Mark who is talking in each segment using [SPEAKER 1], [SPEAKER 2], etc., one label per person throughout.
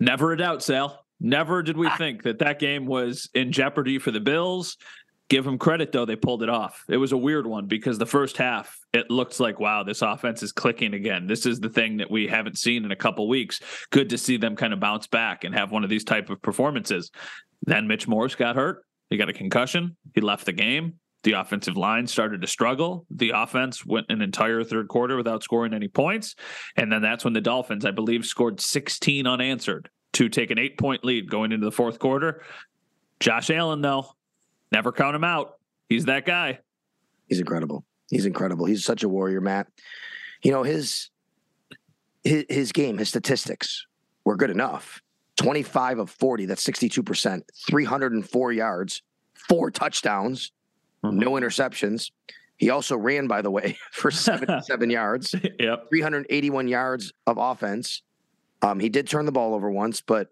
[SPEAKER 1] Never a doubt, Sal. Never did we ah. think that that game was in jeopardy for the Bills. Give them credit, though, they pulled it off. It was a weird one because the first half, it looks like, wow, this offense is clicking again. This is the thing that we haven't seen in a couple weeks. Good to see them kind of bounce back and have one of these type of performances. Then Mitch Morse got hurt. He got a concussion. He left the game. The offensive line started to struggle. The offense went an entire third quarter without scoring any points. And then that's when the Dolphins, I believe, scored 16 unanswered to take an eight point lead going into the fourth quarter. Josh Allen, though, never count him out. He's that guy.
[SPEAKER 2] He's incredible. He's incredible. He's such a warrior, Matt. You know, his his, his game, his statistics were good enough. 25 of 40, that's 62%, 304 yards, four touchdowns, mm-hmm. no interceptions. He also ran, by the way, for 77 yards,
[SPEAKER 1] yep.
[SPEAKER 2] 381 yards of offense. Um, he did turn the ball over once, but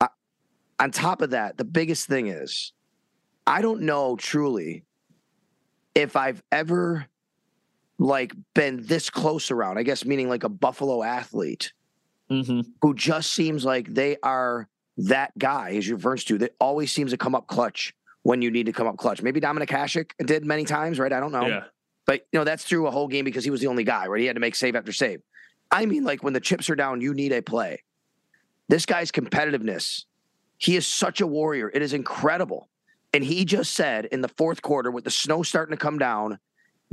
[SPEAKER 2] I, on top of that, the biggest thing is I don't know truly if I've ever like been this close around, I guess meaning like a Buffalo athlete mm-hmm. who just seems like they are that guy, as you referred to, that always seems to come up clutch when you need to come up clutch. Maybe Dominik Hasek did many times, right? I don't know.
[SPEAKER 1] Yeah.
[SPEAKER 2] But you know, that's through a whole game because he was the only guy, right? He had to make save after save. I mean, like when the chips are down, you need a play. This guy's competitiveness, he is such a warrior. It is incredible. And he just said in the fourth quarter, with the snow starting to come down,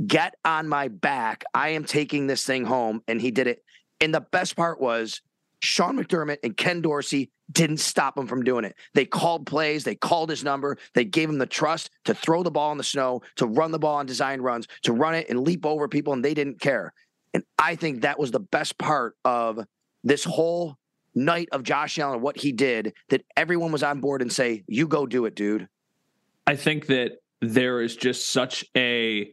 [SPEAKER 2] get on my back. I am taking this thing home. And he did it. And the best part was Sean McDermott and Ken Dorsey didn't stop him from doing it. They called plays, they called his number, they gave him the trust to throw the ball in the snow, to run the ball on design runs, to run it and leap over people, and they didn't care. And I think that was the best part of this whole night of Josh Allen, and what he did, that everyone was on board and say, You go do it, dude.
[SPEAKER 1] I think that there is just such a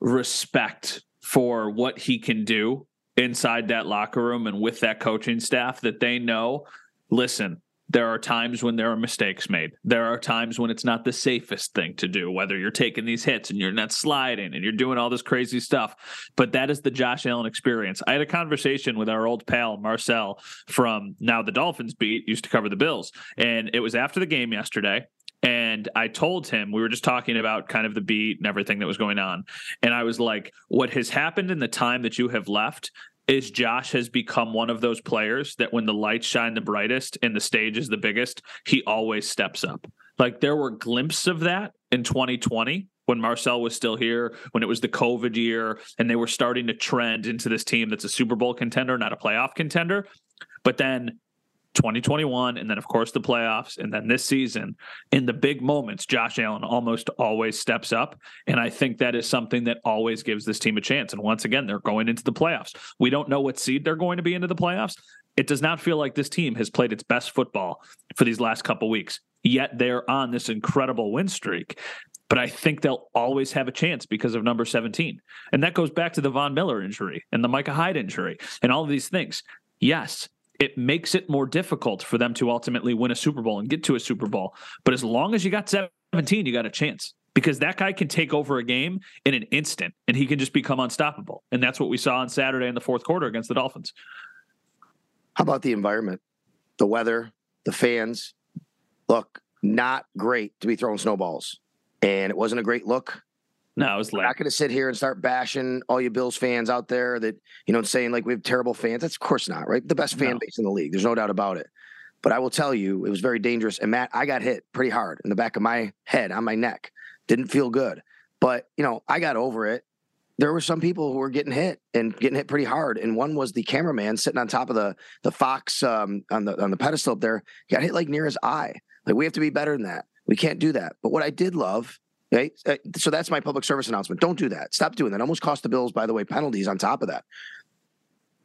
[SPEAKER 1] respect for what he can do inside that locker room and with that coaching staff that they know listen, there are times when there are mistakes made. There are times when it's not the safest thing to do, whether you're taking these hits and you're not sliding and you're doing all this crazy stuff. But that is the Josh Allen experience. I had a conversation with our old pal, Marcel, from now the Dolphins beat, used to cover the Bills. And it was after the game yesterday. And I told him, we were just talking about kind of the beat and everything that was going on. And I was like, what has happened in the time that you have left is Josh has become one of those players that when the lights shine the brightest and the stage is the biggest, he always steps up. Like there were glimpses of that in 2020 when Marcel was still here, when it was the COVID year, and they were starting to trend into this team that's a Super Bowl contender, not a playoff contender. But then 2021 and then of course the playoffs and then this season in the big moments Josh Allen almost always steps up and I think that is something that always gives this team a chance and once again they're going into the playoffs. We don't know what seed they're going to be into the playoffs. It does not feel like this team has played its best football for these last couple weeks. Yet they're on this incredible win streak but I think they'll always have a chance because of number 17. And that goes back to the Von Miller injury and the Micah Hyde injury and all of these things. Yes, it makes it more difficult for them to ultimately win a Super Bowl and get to a Super Bowl. But as long as you got 17, you got a chance because that guy can take over a game in an instant and he can just become unstoppable. And that's what we saw on Saturday in the fourth quarter against the Dolphins.
[SPEAKER 2] How about the environment, the weather, the fans? Look, not great to be throwing snowballs. And it wasn't a great look
[SPEAKER 1] No, it was
[SPEAKER 2] I'm not going to sit here and start bashing all you Bills fans out there that you know saying like we have terrible fans. That's of course not right. The best fan
[SPEAKER 1] No.
[SPEAKER 2] base in the league. There's no doubt about it. But I will tell you, it was very dangerous. And Matt, I got hit pretty hard in the back of my head, on my neck. Didn't feel good. But you know, I got over it. There were some people who were getting hit and getting hit pretty hard. And one was the cameraman sitting on top of the the Fox um, on the on the pedestal up there. Got hit like near his eye. Like we have to be better than that. We can't do that. But what I did love Right. Uh, So that's my public service announcement. Don't do that. Stop doing that. Almost cost the Bills, by the way, penalties on top of that.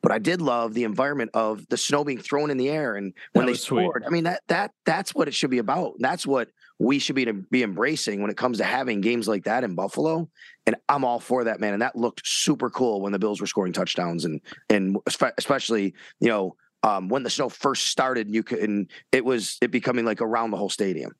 [SPEAKER 2] But I did love the environment of the snow being thrown in the air and when they
[SPEAKER 1] was sweet.
[SPEAKER 2] scored. I mean that that that's what it should be about. That's what we should be to be embracing when it comes to having games like that in Buffalo. And I'm all for that, man. And that looked super cool when the Bills were scoring touchdowns and and especially you know um, when the snow first started. You could and it was it becoming like around the whole stadium.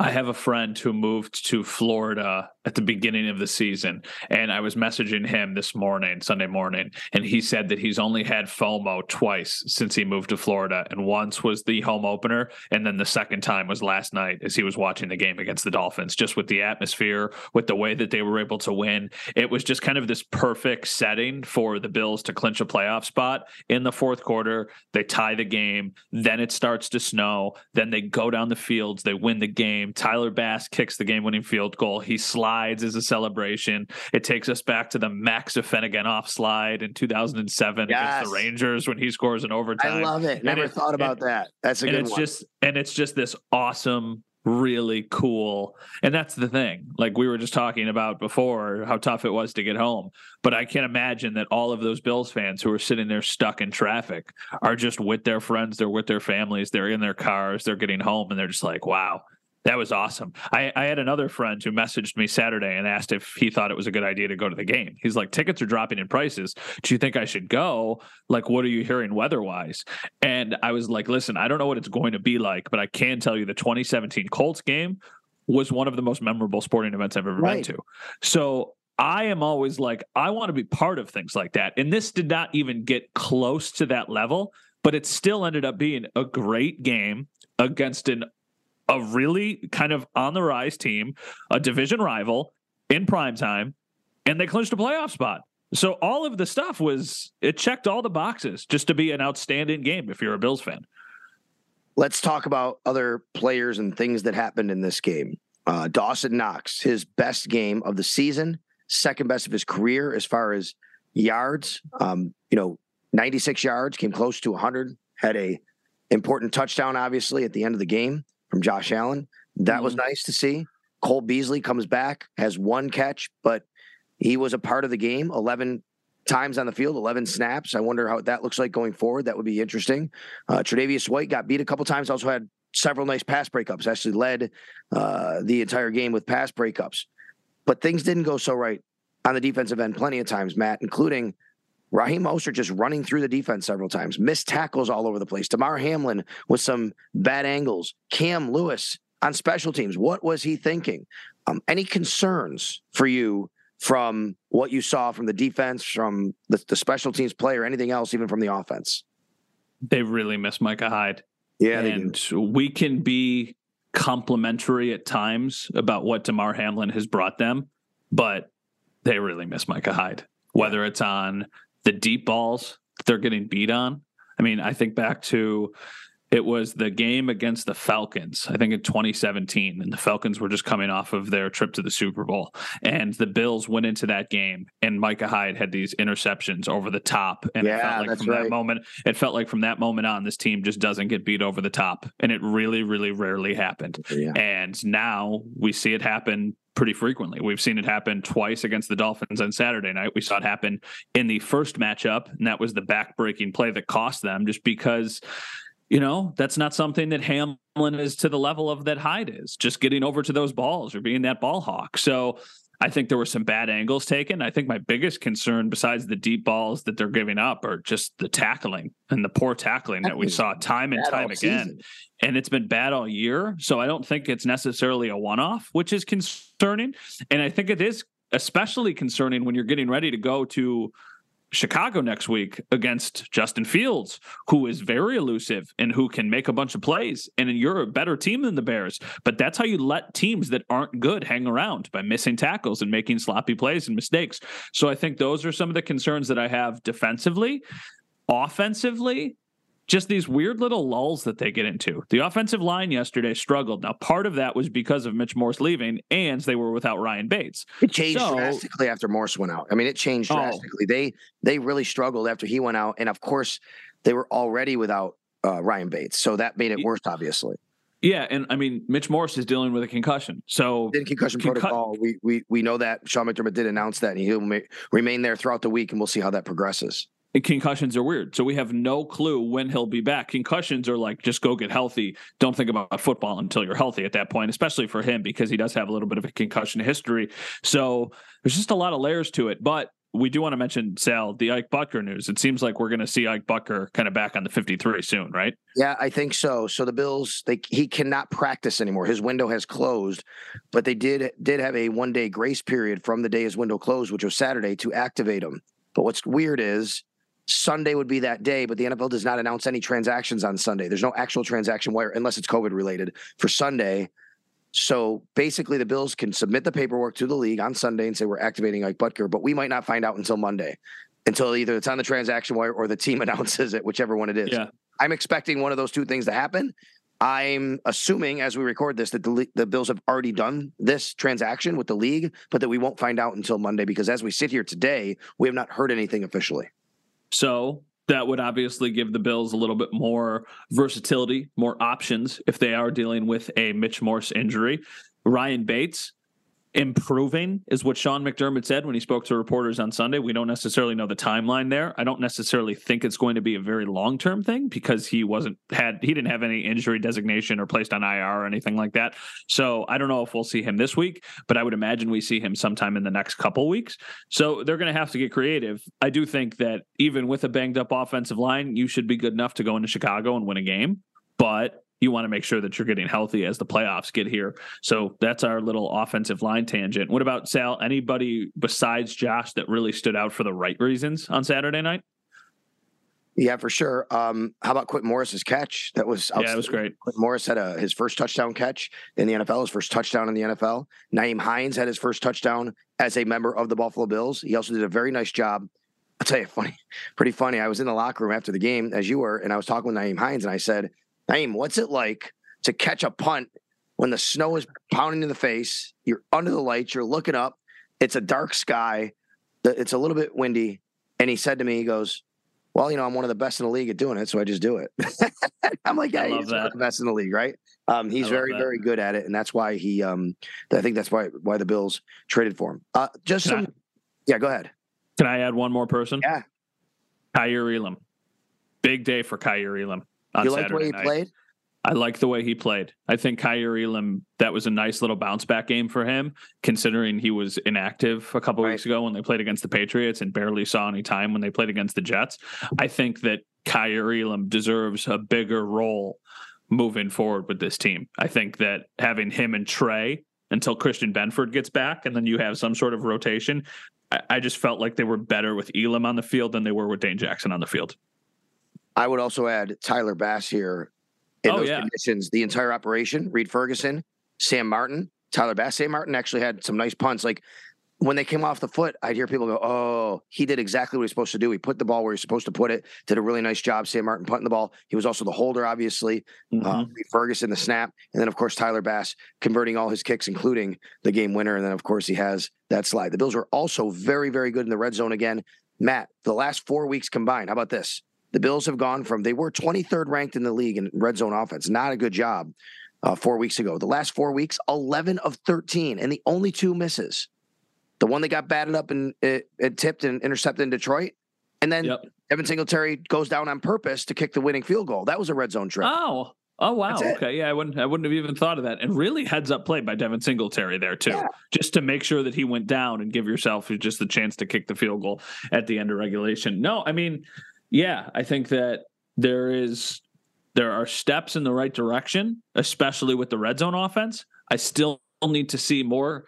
[SPEAKER 1] I have a friend who moved to Florida at the beginning of the season, and I was messaging him this morning, Sunday morning, and he said that he's only had FOMO twice since he moved to Florida, and once was the home opener, and then the second time was last night as he was watching the game against the Dolphins. Just with the atmosphere, with the way that they were able to win, it was just kind of this perfect setting for the Bills to clinch a playoff spot in the fourth quarter. They tie the game, then it starts to snow, then they go down the fields, they win the game. Tyler Bass kicks the game-winning field goal. He slides as a celebration. It takes us back to the Max Afinogenov slide in 2007 against the Rangers when he scores an overtime.
[SPEAKER 2] I love it. Never
[SPEAKER 1] it-
[SPEAKER 2] thought about that. That's a
[SPEAKER 1] and
[SPEAKER 2] good
[SPEAKER 1] it's
[SPEAKER 2] one.
[SPEAKER 1] just and it's just this awesome really cool and that's the thing like we were just talking about before how tough it was to get home but i can't imagine that all of those bills fans who are sitting there stuck in traffic are just with their friends they're with their families they're in their cars they're getting home and they're just like wow that was awesome. I, I had another friend who messaged me Saturday and asked if he thought it was a good idea to go to the game. He's like, tickets are dropping in prices. Do you think I should go? Like, what are you hearing weather wise? And I was like, listen, I don't know what it's going to be like, but I can tell you the 2017 Colts game was one of the most memorable sporting events I've ever
[SPEAKER 2] Right.
[SPEAKER 1] been to. So I am always like, I want to be part of things like that. And this did not even get close to that level, but it still ended up being a great game against an a really kind of on the rise team, a division rival in prime time, and they clinched a playoff spot. So all of the stuff was it checked all the boxes just to be an outstanding game if you're a Bills fan.
[SPEAKER 2] Let's talk about other players and things that happened in this game. Uh, Dawson Knox, his best game of the season, second best of his career as far as yards. Um, you know, 96 yards, came close to 100. Had a important touchdown, obviously, at the end of the game from Josh Allen. That was nice to see. Cole Beasley comes back, has one catch, but he was a part of the game. 11 times on the field, 11 snaps. I wonder how that looks like going forward. That would be interesting. Uh, Tre'Davious White got beat a couple times. Also had several nice pass breakups. Actually led uh, the entire game with pass breakups. But things didn't go so right on the defensive end plenty of times, Matt, including Raheem Mostert just running through the defense several times, missed tackles all over the place. Damar Hamlin with some bad angles. Cam Lewis on special teams. What was he thinking? Um, any concerns for you from what you saw from the defense, from the, the special teams play, or anything else, even from the offense?
[SPEAKER 1] They really miss Micah Hyde.
[SPEAKER 2] Yeah,
[SPEAKER 1] and we can be complimentary at times about what Damar Hamlin has brought them, but they really miss Micah Hyde. Whether it's on the deep balls they're getting beat on. I mean, I think back to it was the game against the Falcons, I think in 2017, and the Falcons were just coming off of their trip to the Super Bowl. And the Bills went into that game, and Micah Hyde had these interceptions over the top. And it
[SPEAKER 2] Yeah,
[SPEAKER 1] felt like from
[SPEAKER 2] right.
[SPEAKER 1] that moment, it felt like from that moment on, this team just doesn't get beat over the top. And it really, really rarely happened.
[SPEAKER 2] Yeah.
[SPEAKER 1] And now we see it happen pretty frequently. We've seen it happen twice against the Dolphins on Saturday night. We saw it happen in the first matchup, and that was the back-breaking play that cost them just because you know, that's not something that Hamlin is to the level of that Hyde is, just getting over to those balls or being that ball hawk. So I think there were some bad angles taken. I think my biggest concern, besides the deep balls that they're giving up, are just the tackling and the poor tackling that we saw time and time again
[SPEAKER 2] season.
[SPEAKER 1] and it's been bad all year. So I don't think it's necessarily a one off, which is concerning. And I think it is especially concerning when you're getting ready to go to Chicago next week against Justin Fields, who is very elusive and who can make a bunch of plays. And you're a better team than the Bears. But that's how you let teams that aren't good hang around by missing tackles and making sloppy plays and mistakes. So I think those are some of the concerns that I have defensively. Offensively, just these weird little lulls that they get into. The offensive line yesterday struggled. Now, part of that was because of Mitch Morse leaving, and they were without Ryan Bates.
[SPEAKER 2] It changed so, drastically after Morse went out. I mean, it changed oh. drastically. Oh. They they really struggled after he went out, and of course, they were already without uh, Ryan Bates, so that made it worse, obviously.
[SPEAKER 1] Yeah, and I mean, Mitch Morse is dealing with a concussion. So
[SPEAKER 2] in concussion concu- protocol, we we we know that Sean McDermott did announce that, and he'll ma- remain there throughout the week, and we'll see how that progresses
[SPEAKER 1] concussions are weird. So we have no clue when he'll be back. Concussions are like just go get healthy. Don't think about football until you're healthy at that point, especially for him because he does have a little bit of a concussion history. So there's just a lot of layers to it. But we do want to mention Sal the Ike Boettger news. It seems like we're going to see Ike Boettger kind of back on the 53 soon, right?
[SPEAKER 2] Yeah, I think so. So the Bills, they he cannot practice anymore. His window has closed, but they did did have a one day grace period from the day his window closed, which was Saturday, to activate him. But what's weird is Sunday would be that day, but the NFL does not announce any transactions on Sunday. There's no actual transaction wire unless it's COVID related for Sunday. So basically, the Bills can submit the paperwork to the league on Sunday and say we're activating Ike Boettger, but we might not find out until Monday, until either it's on the transaction wire or the team announces it, whichever one it is.
[SPEAKER 1] Yeah.
[SPEAKER 2] I'm expecting one of those two things to happen. I'm assuming as we record this that the, the Bills have already done this transaction with the league, but that we won't find out until Monday because as we sit here today, we have not heard anything officially.
[SPEAKER 1] So that would obviously give the Bills a little bit more versatility, more options if they are dealing with a Mitch Morse injury. Ryan Bates, improving is what Sean McDermott said when he spoke to reporters on Sunday. We don't necessarily know the timeline there. I don't necessarily think it's going to be a very long term thing because he wasn't had he didn't have any injury designation or placed on IR or anything like that. So I don't know if we'll see him this week, but I would imagine we see him sometime in the next couple weeks. So they're going to have to get creative. I do think that even with a banged up offensive line, you should be good enough to go into Chicago and win a game. But you want to make sure that you're getting healthy as the playoffs get here. So that's our little offensive line tangent. What about Sal? Anybody besides Josh that really stood out for the right reasons on Saturday night?
[SPEAKER 2] Yeah, for sure. Um, how about Quint Morris's catch? That was
[SPEAKER 1] yeah, it was great.
[SPEAKER 2] Quint Morris had a, his first touchdown catch in the NFL, his first touchdown in the NFL. Nyheim Hines had his first touchdown as a member of the Buffalo Bills. He also did a very nice job. I'll tell you, funny, pretty funny. I was in the locker room after the game, as you were, and I was talking with Nyheim Hines, and I said, Nyheim, what's it like to catch a punt when the snow is pounding in the face? You're under the lights, you're looking up, it's a dark sky, it's a little bit windy. And he said to me, he goes, Well, you know, I'm one of the best in the league at doing it, so I just do it. I'm like, Yeah, he's the best in the league, right? Um, he's very, that. very good at it, and that's why he um I think that's why why the Bills traded for him. Uh just Can some I, yeah, go ahead.
[SPEAKER 1] Can I add one more person?
[SPEAKER 2] Yeah.
[SPEAKER 1] Kaiir Elam. Big day for Kaiir Elam
[SPEAKER 2] you
[SPEAKER 1] like
[SPEAKER 2] the way he
[SPEAKER 1] night.
[SPEAKER 2] played?
[SPEAKER 1] I like the way he played. I think Kaiir Elam, that was a nice little bounce back game for him, considering he was inactive a couple right. weeks ago when they played against the Patriots and barely saw any time when they played against the Jets. I think that Kaiir Elam deserves a bigger role moving forward with this team. I think that having him and Trey until Christian Benford gets back and then you have some sort of rotation, I, I just felt like they were better with Elam on the field than they were with Dane Jackson on the field.
[SPEAKER 2] I would also add Tyler Bass here in oh, those yeah. conditions. The entire operation, Reid Ferguson, Sam Martin, Tyler Bass. Sam Martin actually had some nice punts. Like when they came off the foot, I'd hear people go, "Oh, he did exactly what he's supposed to do. He put the ball where he's supposed to put it. Did a really nice job." Sam Martin punting the ball. He was also the holder, obviously. Mm-hmm. Uh, Ferguson the snap, and then of course Tyler Bass converting all his kicks, including the game winner. And then of course he has that slide. The Bills were also very, very good in the red zone again. Matt, the last four weeks combined. How about this? The Bills have gone from they were 23rd ranked in the league in red zone offense. Not a good job uh, four weeks ago. The last four weeks, 11 of 13, and the only two misses. The one that got batted up and it, it tipped and intercepted in Detroit, and then yep. Devin Singletary goes down on purpose to kick the winning field goal. That was a red zone trip.
[SPEAKER 1] Oh, Oh wow. Okay. Yeah, I wouldn't I wouldn't have even thought of that. And really heads up play by Devin Singletary there too. Yeah. Just to make sure that he went down and give yourself just the chance to kick the field goal at the end of regulation. No, I mean, yeah, I think that there is there are steps in the right direction, especially with the red zone offense. I still need to see more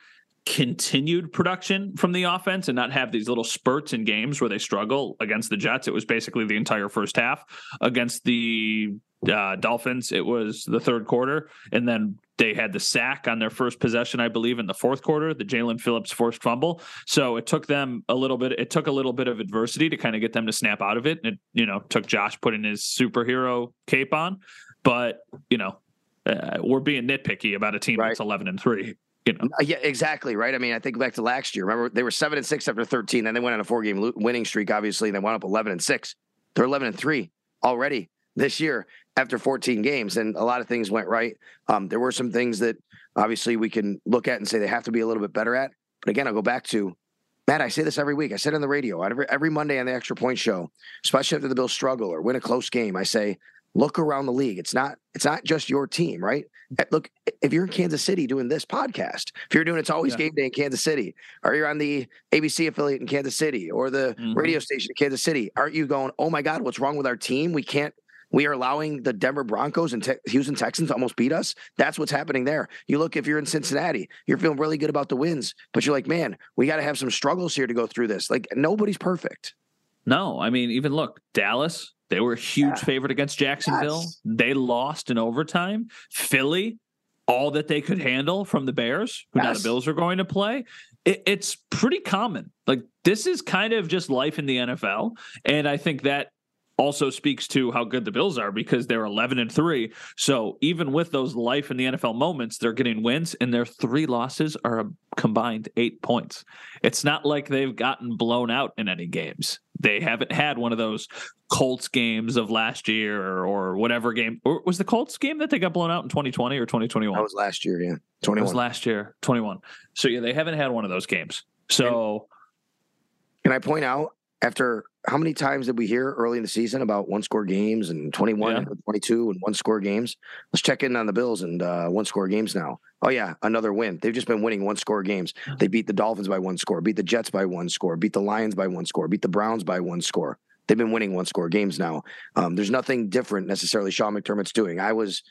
[SPEAKER 1] continued production from the offense and not have these little spurts in games where they struggle against the Jets. It was basically the entire first half. Against the uh, Dolphins, it was the third quarter. And then they had the sack on their first possession, I believe, in the fourth quarter, the Jaelan Phillips forced fumble. So it took them a little bit, it took a little bit of adversity to kind of get them to snap out of it. And it, you know, took Josh putting his superhero cape on. But, you know, uh, we're being nitpicky about a team right. that's 11 and 3 you know.
[SPEAKER 2] Yeah, exactly. Right. I mean, I think back to last year. Remember, they were seven and six after 13. Then they went on a four game winning streak, obviously, and they wound up 11 and six. They're 11 and three already this year after 14 games. And a lot of things went right. Um, there were some things that obviously we can look at and say they have to be a little bit better at. But again, I'll go back to Matt, I say this every week. I said on the radio, every, every Monday on the Extra Point Show, especially after the Bills struggle or win a close game, I say look around the league. It's not it's not just your team, right? Eh, look, if you're in Kansas City doing this podcast, if you're doing it's always yeah. game day in Kansas City, or you're on the ABC affiliate in Kansas City or the mm-hmm. radio station in Kansas City, aren't you going, "Oh my god, what's wrong with our team? We can't we are allowing the Denver Broncos and Te- Houston Texans to almost beat us. That's what's happening there. You look if you're in Cincinnati, you're feeling really good about the wins, but you're like, man, we got to have some struggles here to go through this. Like nobody's perfect.
[SPEAKER 1] No, I mean, even look, Dallas, they were a huge yeah. favorite against Jacksonville. Yes. They lost in overtime. Philly, all that they could handle from the Bears, who yes. now the Bills are going to play. It, it's pretty common. Like this is kind of just life in the NFL, and I think that also speaks to how good the Bills are because they're 11 and 3. So even with those life in the NFL moments, they're getting wins and their three losses are a combined 8 points. It's not like they've gotten blown out in any games. They haven't had one of those Colts games of last year or, or whatever game. Or was the Colts game that they got blown out in 2020 or 2021? That
[SPEAKER 2] was last year, yeah. 21.
[SPEAKER 1] was last year, 21. So yeah, they haven't had one of those games. So
[SPEAKER 2] can I point out after how many times did we hear early in the season about one score games and 21 yeah. and 22 and one score games? Let's check in on the Bills and uh, one score games now. Oh, yeah, another win. They've just been winning one score games. They beat the Dolphins by one score, beat the Jets by one score, beat the Lions by one score, beat the Browns by one score. They've been winning one score games now. Um, there's nothing different necessarily Sean McDermott's doing. I was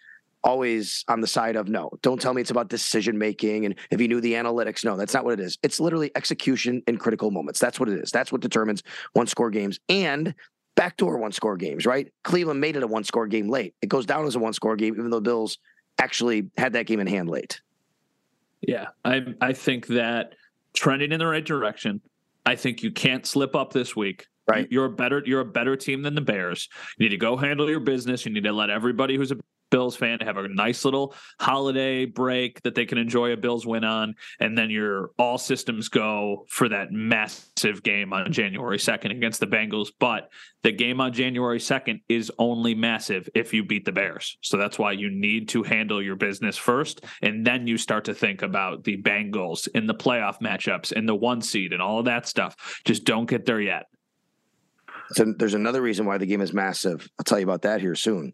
[SPEAKER 2] always on the side of no, don't tell me it's about decision making. And if you knew the analytics, no, that's not what it is. It's literally execution in critical moments. That's what it is. That's what determines one score games and backdoor one score games, right? Cleveland made it a one score game late. It goes down as a one score game, even though Bills actually had that game in hand late.
[SPEAKER 1] Yeah. I I think that trending in the right direction. I think you can't slip up this week.
[SPEAKER 2] Right.
[SPEAKER 1] You're a better you're a better team than the Bears. You need to go handle your business. You need to let everybody who's a Bills fan to have a nice little holiday break that they can enjoy a Bills win on, and then your all systems go for that massive game on January 2nd against the Bengals. But the game on January 2nd is only massive if you beat the Bears. So that's why you need to handle your business first, and then you start to think about the Bengals in the playoff matchups and the one seed and all of that stuff. Just don't get there yet.
[SPEAKER 2] So there's another reason why the game is massive. I'll tell you about that here soon.